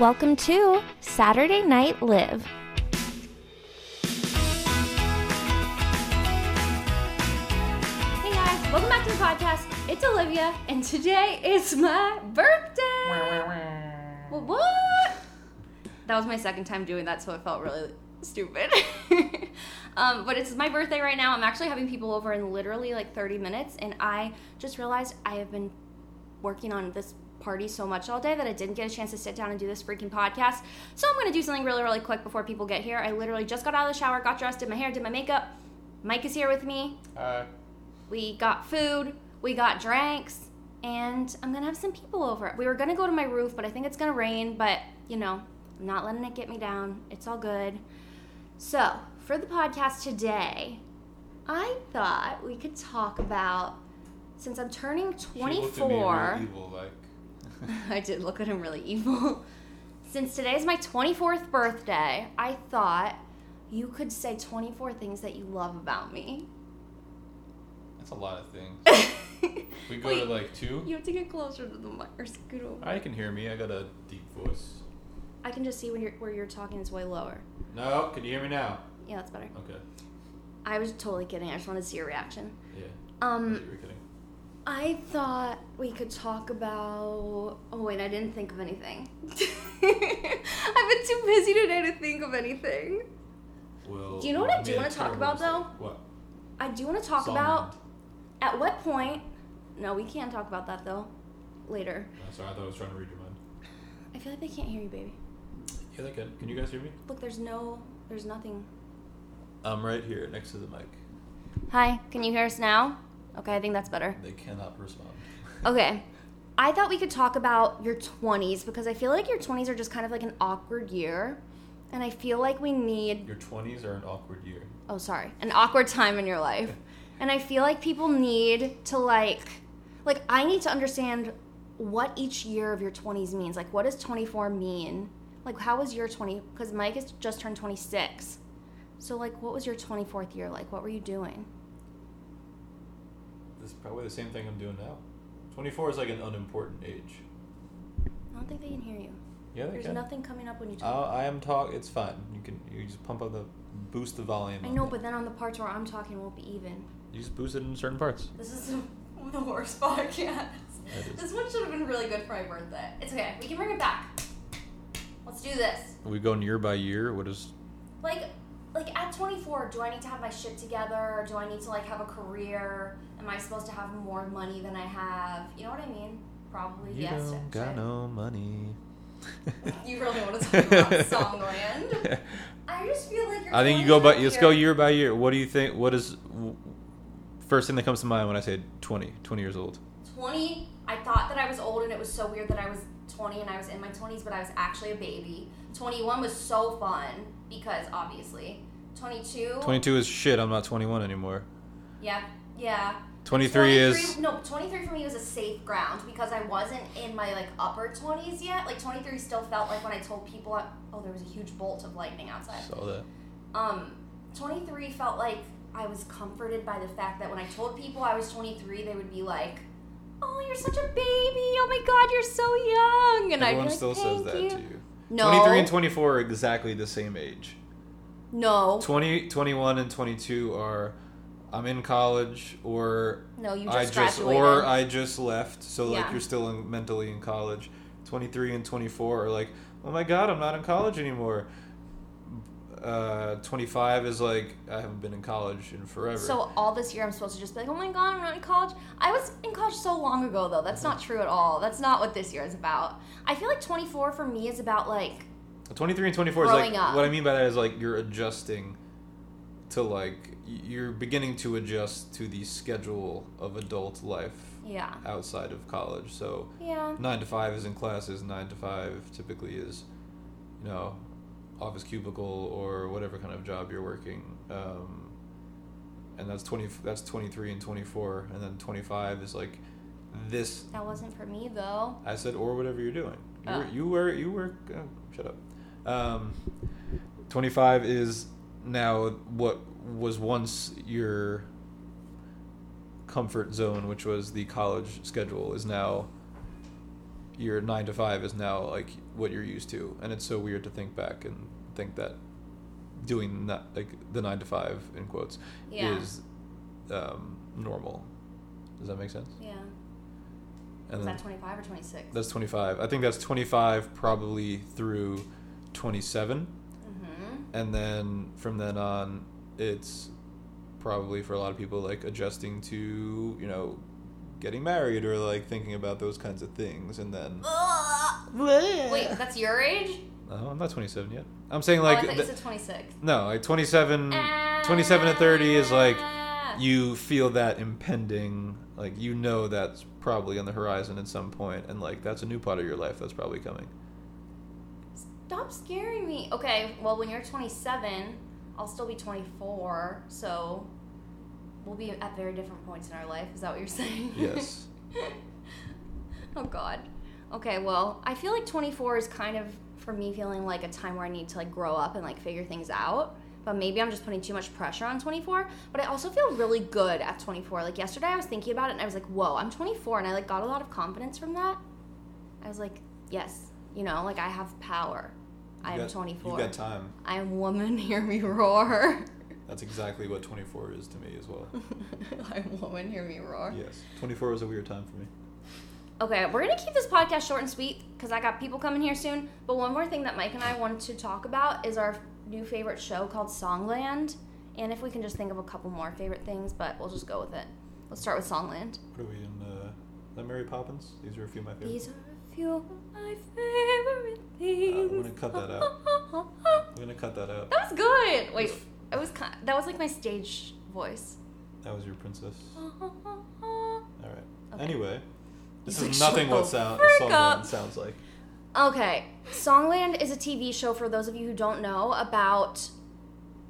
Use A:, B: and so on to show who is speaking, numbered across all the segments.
A: Welcome to Saturday Night Live. Hey guys, welcome back to the podcast. It's Olivia, and today is my birthday. What? what? That was my second time doing that, so it felt really stupid. um, but it's my birthday right now. I'm actually having people over in literally like 30 minutes, and I just realized I have been working on this party so much all day that I didn't get a chance to sit down and do this freaking podcast. So I'm gonna do something really, really quick before people get here. I literally just got out of the shower, got dressed, did my hair, did my makeup. Mike is here with me.
B: Uh,
A: We got food, we got drinks, and I'm gonna have some people over. We were gonna go to my roof, but I think it's gonna rain, but you know, I'm not letting it get me down. It's all good. So, for the podcast today, I thought we could talk about since I'm turning
B: she looked at me
A: 24.
B: Real evil, like,
A: I did look at him really evil. Since today is my 24th birthday, I thought you could say 24 things that you love about me.
B: that's a lot of things. We go
A: Wait,
B: to like two.
A: You have to get closer to the mic or scoot over.
B: I can hear me. I got a deep voice.
A: I can just see when you're where you're talking is way lower.
B: No, can you hear me now?
A: Yeah, that's better.
B: Okay.
A: I was totally kidding. I just wanted to see your reaction.
B: Yeah. I
A: Um,
B: you were kidding.
A: I thought we could talk about. Oh wait, I didn't think of anything. I've been too busy today to think of anything.
B: Well,
A: do you know what I do wanna talk
B: terrible
A: about, though?
B: What?
A: I do want to talk
B: Song
A: about at what point. No, we can't talk about that though. Later.
B: Oh, sorry, I thought I was trying to read your mind.
A: I feel like they can't hear you, baby.
B: Yeah, they can. Can you guys hear me?
A: Look, there's no, there's nothing.
B: I'm right here next to the mic.
A: Hi, can you hear us now? Okay, I think that's better.
B: They cannot respond.
A: Okay. I thought we could talk about your 20s because I feel like your 20s are just kind of like an awkward year. And I feel like we need,
B: Your 20s are an awkward year.
A: oh, sorry, an awkward time in your life. And I feel like people need to, like, like, I need to understand what each year of your 20s means. Like, what does 24 mean? Like, how was your 20? Because Mike has just turned 26. So, like, what was your 24th year like? What were you doing?
B: This is probably the same thing I'm doing now. 24 is like an unimportant age.
A: I don't think they can hear you.
B: Yeah, they
A: There's
B: can.
A: nothing coming up when you talk.
B: Uh, I am talk. It's fine. You can you just pump up the boost the volume.
A: I
B: on
A: know,
B: it.
A: but then on the parts where I'm talking, it won't be even.
B: you just boost it in certain parts.
A: This is the worst podcast.
B: That is.
A: This one should have been really good for my birthday. It's okay. We can bring it back. Let's do this.
B: We go year by year. What is?
A: Like, like at 24, do I need to have my shit together? Do I need to like have a career? Am I supposed to have more money than I have? You know what I mean? Probably
B: You
A: yes.
B: don't got no money.
A: You really want to talk about Songland? I just feel like you're.
B: I think you go by. Let's go year by year. What do you think? What is first thing that comes to mind when I say 20? 20 years old.
A: 20, I thought that I was old and it was so weird that I was 20 and I was in my 20s, but I was actually a baby. 21 was so fun because obviously. 22.
B: 22 is shit. I'm not 21 anymore.
A: Yeah, yeah.
B: 23 is.
A: No, 23 for me was a safe ground because I wasn't in my like upper 20s yet. Like 23 still felt like when I told people, I, oh, there was a huge bolt of lightning outside.
B: Saw that.
A: Um, 23 felt like I was comforted by the fact that when I told people I was 23, they would be like, "Oh, you're such a baby! Oh my God, you're so young!" And
B: Everyone
A: I'd be
B: still
A: like,
B: says
A: "Thank
B: that
A: you."
B: to you.
A: No,
B: 23 and 24 are exactly the same age.
A: no,
B: 20, 21 and 22 are I'm in college or
A: no. You just
B: I just
A: graduated.
B: or I just left. So like
A: Yeah.
B: you're still in, mentally in college. 23 and 24 are like, "Oh my god, I'm not in college anymore." Uh, 25 is like I haven't been in college in forever.
A: So all this year I'm supposed to just be like, oh my god, I'm not in college. I was in college so long ago though. That's not true at all. That's not what this year is about. I feel like 24 for me is about like
B: 23 and 24 is like
A: up.
B: what I mean by that is like you're adjusting to like you're beginning to adjust to the schedule of adult life
A: yeah,
B: outside of college. So
A: yeah.
B: nine to five is in classes. Nine to five typically is, you know, office cubicle or whatever kind of job you're working. Um, and that's twenty. That's twenty three and twenty four, and then twenty five is like this.
A: That wasn't for me though.
B: I said or whatever you're doing. You
A: Oh.
B: were you were you were. Oh, shut up. Um, twenty five is now what was once your comfort zone, which was the college schedule, is now your nine to five is now like what you're used to, and it's so weird to think back and think that doing that like the nine to five in quotes
A: Yeah.
B: is um, normal. Does that make sense?
A: Yeah.
B: And
A: Is that 25 or 26?
B: that's twenty five. I think that's twenty five probably through twenty seven,
A: mm-hmm.
B: and then from then on, it's probably for a lot of people like adjusting to you know getting married or like thinking about those kinds of things, and then.
A: Wait, that's your age?
B: No, I'm not 27 yet. I'm saying
A: oh,
B: like
A: I thought you
B: th-
A: said 26.
B: no, like 27, 27 to 30 is like
A: Ah.
B: you feel that impending, like you know that's probably on the horizon at some point, and like that's a new part of your life that's probably coming.
A: Stop scaring me. Okay, well, when you're 27, I'll still be 24, so we'll be at very different points in our life. Is that what you're saying?
B: Yes.
A: oh, God. Okay, well, I feel like 24 is kind of, for me, feeling like a time where I need to, like, grow up and, like, figure things out. But maybe I'm just putting too much pressure on 24. But I also feel really good at 24. Like, yesterday I was thinking about it and I was like, whoa, I'm 24. And I, like, got a lot of confidence from that. I was like, yes, you know, like, I have power. I am 24.
B: You got time.
A: I am woman, hear me roar.
B: That's exactly what 24 is to me as well.
A: I'm woman, hear me roar.
B: yes. 24 was a weird time for me.
A: Okay, we're gonna keep this podcast short and sweet because I got people coming here soon. But one more thing that Mike and I wanted to talk about is our new favorite show called Songland. And if we can just think of a couple more favorite things, but we'll just go with it. Let's start with Songland.
B: What are we in? Uh, that Mary Poppins? These are a few of my favorites.
A: These are a few of my favorite things.
B: Uh, I'm gonna cut that out. I'm gonna cut that out.
A: That was good. Wait, it was kind. That was like my stage voice.
B: That was your princess. All right.
A: Okay.
B: Anyway, this is
A: like,
B: nothing what sound. Songland sounds like.
A: Okay, Songland is a TV show for those of you who don't know about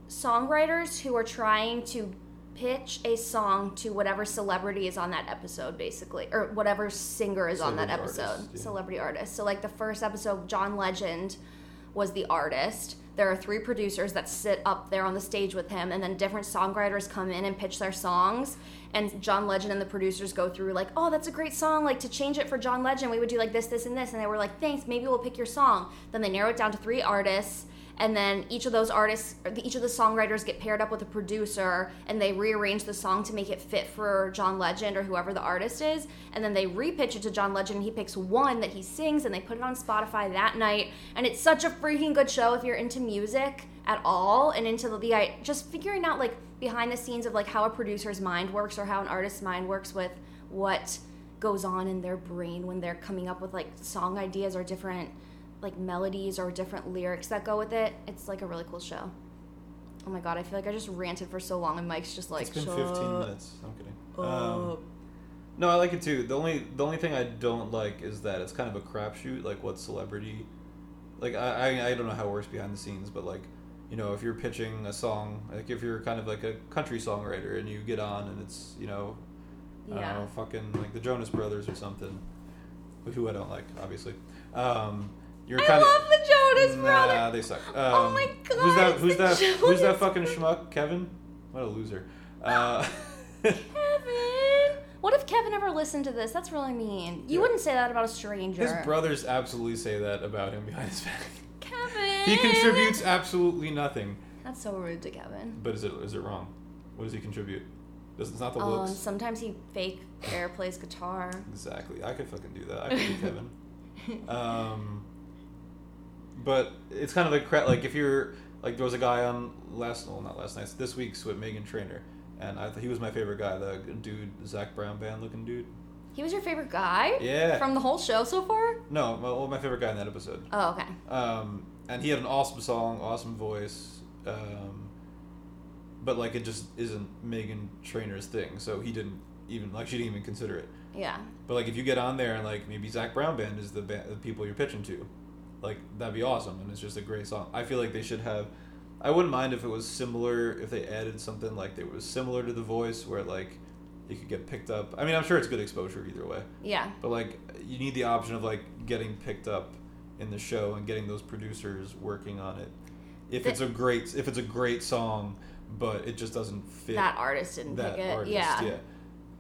A: songwriters who are trying to pitch a song to whatever celebrity is on that episode, basically, or whatever singer is on that episode,
B: artist, yeah.
A: celebrity artist. So, like the first episode, John Legend was the artist. There are three producers that sit up there on the stage with him, and then different songwriters come in and pitch their songs. And John Legend and the producers go through like, "Oh, that's a great song. Like to change it for John Legend, we would do like this, this, and this." And they were like, "Thanks. Maybe we'll pick your song." Then they narrow it down to three artists, and then each of those artists, each of the songwriters get paired up with a producer, and they rearrange the song to make it fit for John Legend or whoever the artist is. And then they repitch it to John Legend, and he picks one that he sings, and they put it on Spotify that night. And it's such a freaking good show if you're into music at all, and into the, the just figuring out like behind the scenes of like how a producer's mind works or how an artist's mind works with what goes on in their brain when they're coming up with like song ideas or different like melodies or different lyrics that go with it. It's like a really cool show. Oh my god, I feel like I just ranted for so long and Mike's just like
B: it's been
A: "Shut
B: 15 minutes. I'm kidding. Um, no, I like it too. The only the only thing I don't like is that it's kind of a crapshoot. Like what celebrity? Like I, I I don't know how it works behind the scenes, but like you know if you're pitching a song, like if you're kind of like a country songwriter and you get on and it's you know I
A: Yeah.
B: don't know fucking like the Jonas Brothers or something, who I don't like obviously. Um, you're
A: I
B: kind
A: love the Jonas
B: nah,
A: Brothers.
B: they suck.
A: Oh
B: Um,
A: my
B: Who's that? Who's that? Who's that
A: Jonas
B: fucking schmuck? Kevin? What a loser. Uh,
A: Kevin. What if Kevin ever listened to this? That's really mean. You
B: Yeah.
A: wouldn't say that about a stranger.
B: his brothers absolutely say that about him behind his back.
A: Kevin.
B: He contributes absolutely nothing.
A: That's so rude to Kevin.
B: But is it is it wrong? What does he contribute? Does it's not the
A: Um,
B: looks?
A: sometimes he fake air plays guitar.
B: Exactly. I could fucking do that. I could be Kevin. Um, but it's kind of like cra- like if you're like there was a guy on last well not last night this week's with Meghan Trainor and I thought he was my favorite guy the dude Zac Brown band looking dude
A: He was your favorite guy?
B: Yeah.
A: From the whole show so far?
B: no my, well, my favorite guy in that episode
A: Oh, okay.
B: um, and he had an awesome song awesome voice um, but like it just isn't Meghan Trainor's thing so he didn't even like she didn't even consider it
A: Yeah.
B: But like if you get on there and like maybe Zac Brown band is the band, the people you're pitching to, like that'd be awesome and it's just a great song. I feel like they should have. I wouldn't mind if it was similar if they added something like that was similar to the voice where like it could get picked up. I mean I'm sure it's good exposure either way,
A: Yeah.
B: but like you need the option of like getting picked up in the show and getting those producers working on it. If
A: The-
B: it's a great if it's a great song, but it just doesn't fit
A: That artist didn't
B: that
A: pick it.
B: artist.
A: yeah.
B: Yeah.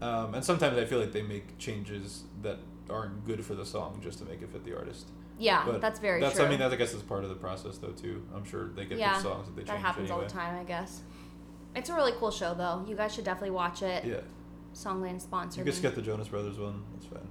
B: Um, and sometimes I feel like they make changes that aren't good for the song just to make it fit the artist.
A: Yeah,
B: But
A: that's very
B: that's
A: true.
B: I mean that I guess is part of the process though too. I'm sure they get
A: yeah,
B: the songs that they change.
A: that happens
B: anyway.
A: all the time, I guess. It's a really cool show, though. You guys should definitely watch it.
B: Yeah,
A: Songland sponsor
B: you can skip the Jonas Brothers one. That's fine.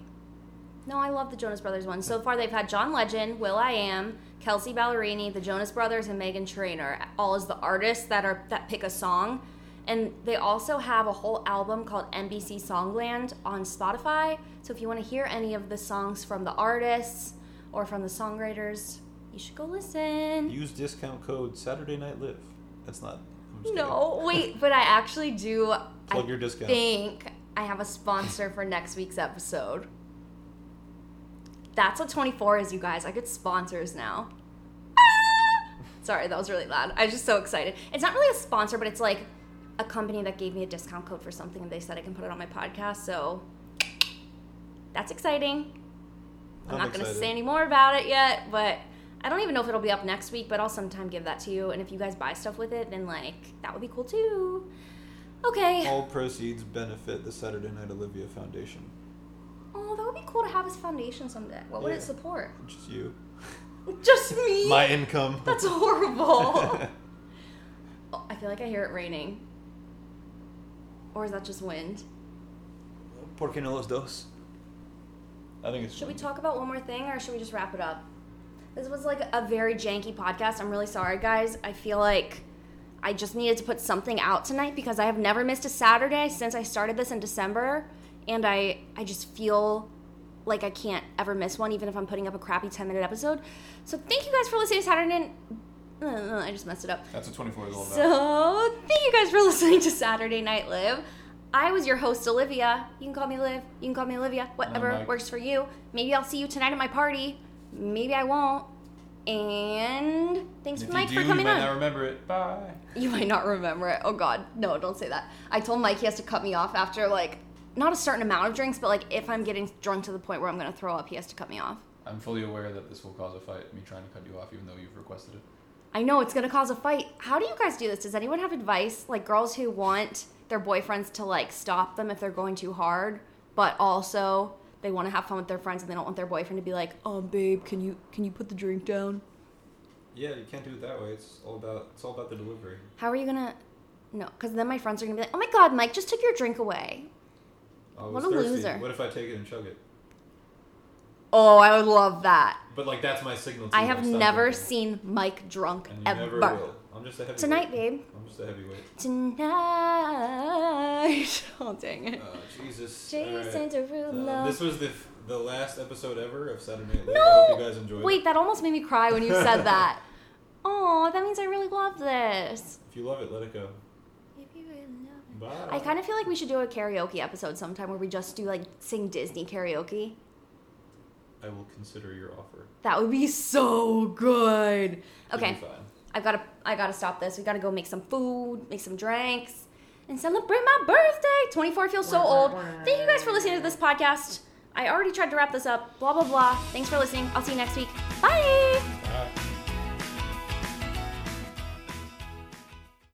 A: No, I love the Jonas Brothers one. So far, they've had John Legend, Will I Am, Kelsea Ballerini, the Jonas Brothers, and Meghan Trainor, all as the artists that are that pick a song. And they also have a whole album called NBC Songland on Spotify. So if you want to hear any of the songs from the artists or from the songwriters, you should go listen.
B: Use discount code Saturday Night Live. That's not.
A: No, wait, but I actually do.
B: Plug
A: I
B: your discount.
A: I think I have a sponsor for next week's episode. That's what 24 is, you guys. I get sponsors now. Ah! Sorry, that was really loud. I was just so excited. It's not really a sponsor, but it's like a company that gave me a discount code for something and they said I can put it on my podcast. So that's exciting. I'm,
B: I'm
A: not going to say any more about it yet, but I don't even know if it'll be up next week, but I'll sometime give that to you. And if you guys buy stuff with it, then like that would be cool too. Okay.
B: All proceeds benefit the Saturday Night Olivia Foundation.
A: Oh, that would be cool to have as foundation someday. What would it support?
B: Just you.
A: Just me.
B: My income.
A: That's horrible. oh, I feel like I hear it raining. Or is that just wind?
B: ¿Por qué no los dos? I think it's.
A: Should we talk about one more thing or should we just wrap it up? This was like a very janky podcast. I'm really sorry, guys. I feel like I just needed to put something out tonight because I have never missed a Saturday since I started this in December. And I, I just feel like I can't ever miss one, even if I'm putting up a crappy 10 minute episode. So thank you guys for listening to Saturday. Uh, I just messed it up.
B: That's a 24 is all about.
A: So, thank you guys for listening to Saturday Night Live. I was your host, Olivia. You can call me Liv. You can call me Olivia. Whatever works for you. Maybe I'll see you tonight at my party. Maybe I won't. And thanks,
B: if
A: Mike,
B: do,
A: for coming
B: you might
A: on.
B: not remember it. Bye.
A: You might not remember it. Oh God, no! Don't say that. I told Mike he has to cut me off after like not a certain amount of drinks, but like if I'm getting drunk to the point where I'm gonna throw up, he has to cut me off.
B: I'm fully aware that this will cause a fight. Me trying to cut you off, even though you've requested it.
A: I know it's gonna cause a fight. How do you guys do this? Does anyone have advice? Like girls who want their boyfriends to like stop them if they're going too hard, but also they want to have fun with their friends and they don't want their boyfriend to be like, "Oh, babe, can you can you put the drink down?"
B: Yeah, you can't do it that way. It's all about it's all about the delivery.
A: How are you gonna? No, because then my friends are gonna be like, "Oh my God, Mike just took your drink away."
B: Oh,
A: What a
B: thirsty.
A: loser.
B: What if I take it and chug it?
A: Oh, I would love that.
B: But like that's my signal. To
A: I have never
B: drinking.
A: seen Mike drunk
B: And you
A: ever.
B: Never will. I'm just a heavyweight.
A: Tonight, babe.
B: I'm just a heavyweight.
A: Tonight. Oh dang it.
B: Oh Jesus.
A: Jason
B: Alright.
A: Derulo.
B: Uh, this was the f- the last episode ever of Saturday Night Live.
A: No!
B: I hope you guys enjoyed
A: Wait,
B: it.
A: that almost made me cry when you said that. Oh, that means I really love this.
B: If you love it, let it go. If you really love it. Bye.
A: I kind of feel like we should do a karaoke episode sometime where we just do like sing Disney karaoke.
B: I will consider your offer.
A: That would be so good.
B: It'll
A: Okay,
B: be fine.
A: I've got to I got to stop this. We got to go make some food, make some drinks, and celebrate my birthday. 24 feels so old. Thank you guys for listening to this podcast. I already tried to wrap this up. Blah blah blah. Thanks for listening. I'll see you next week.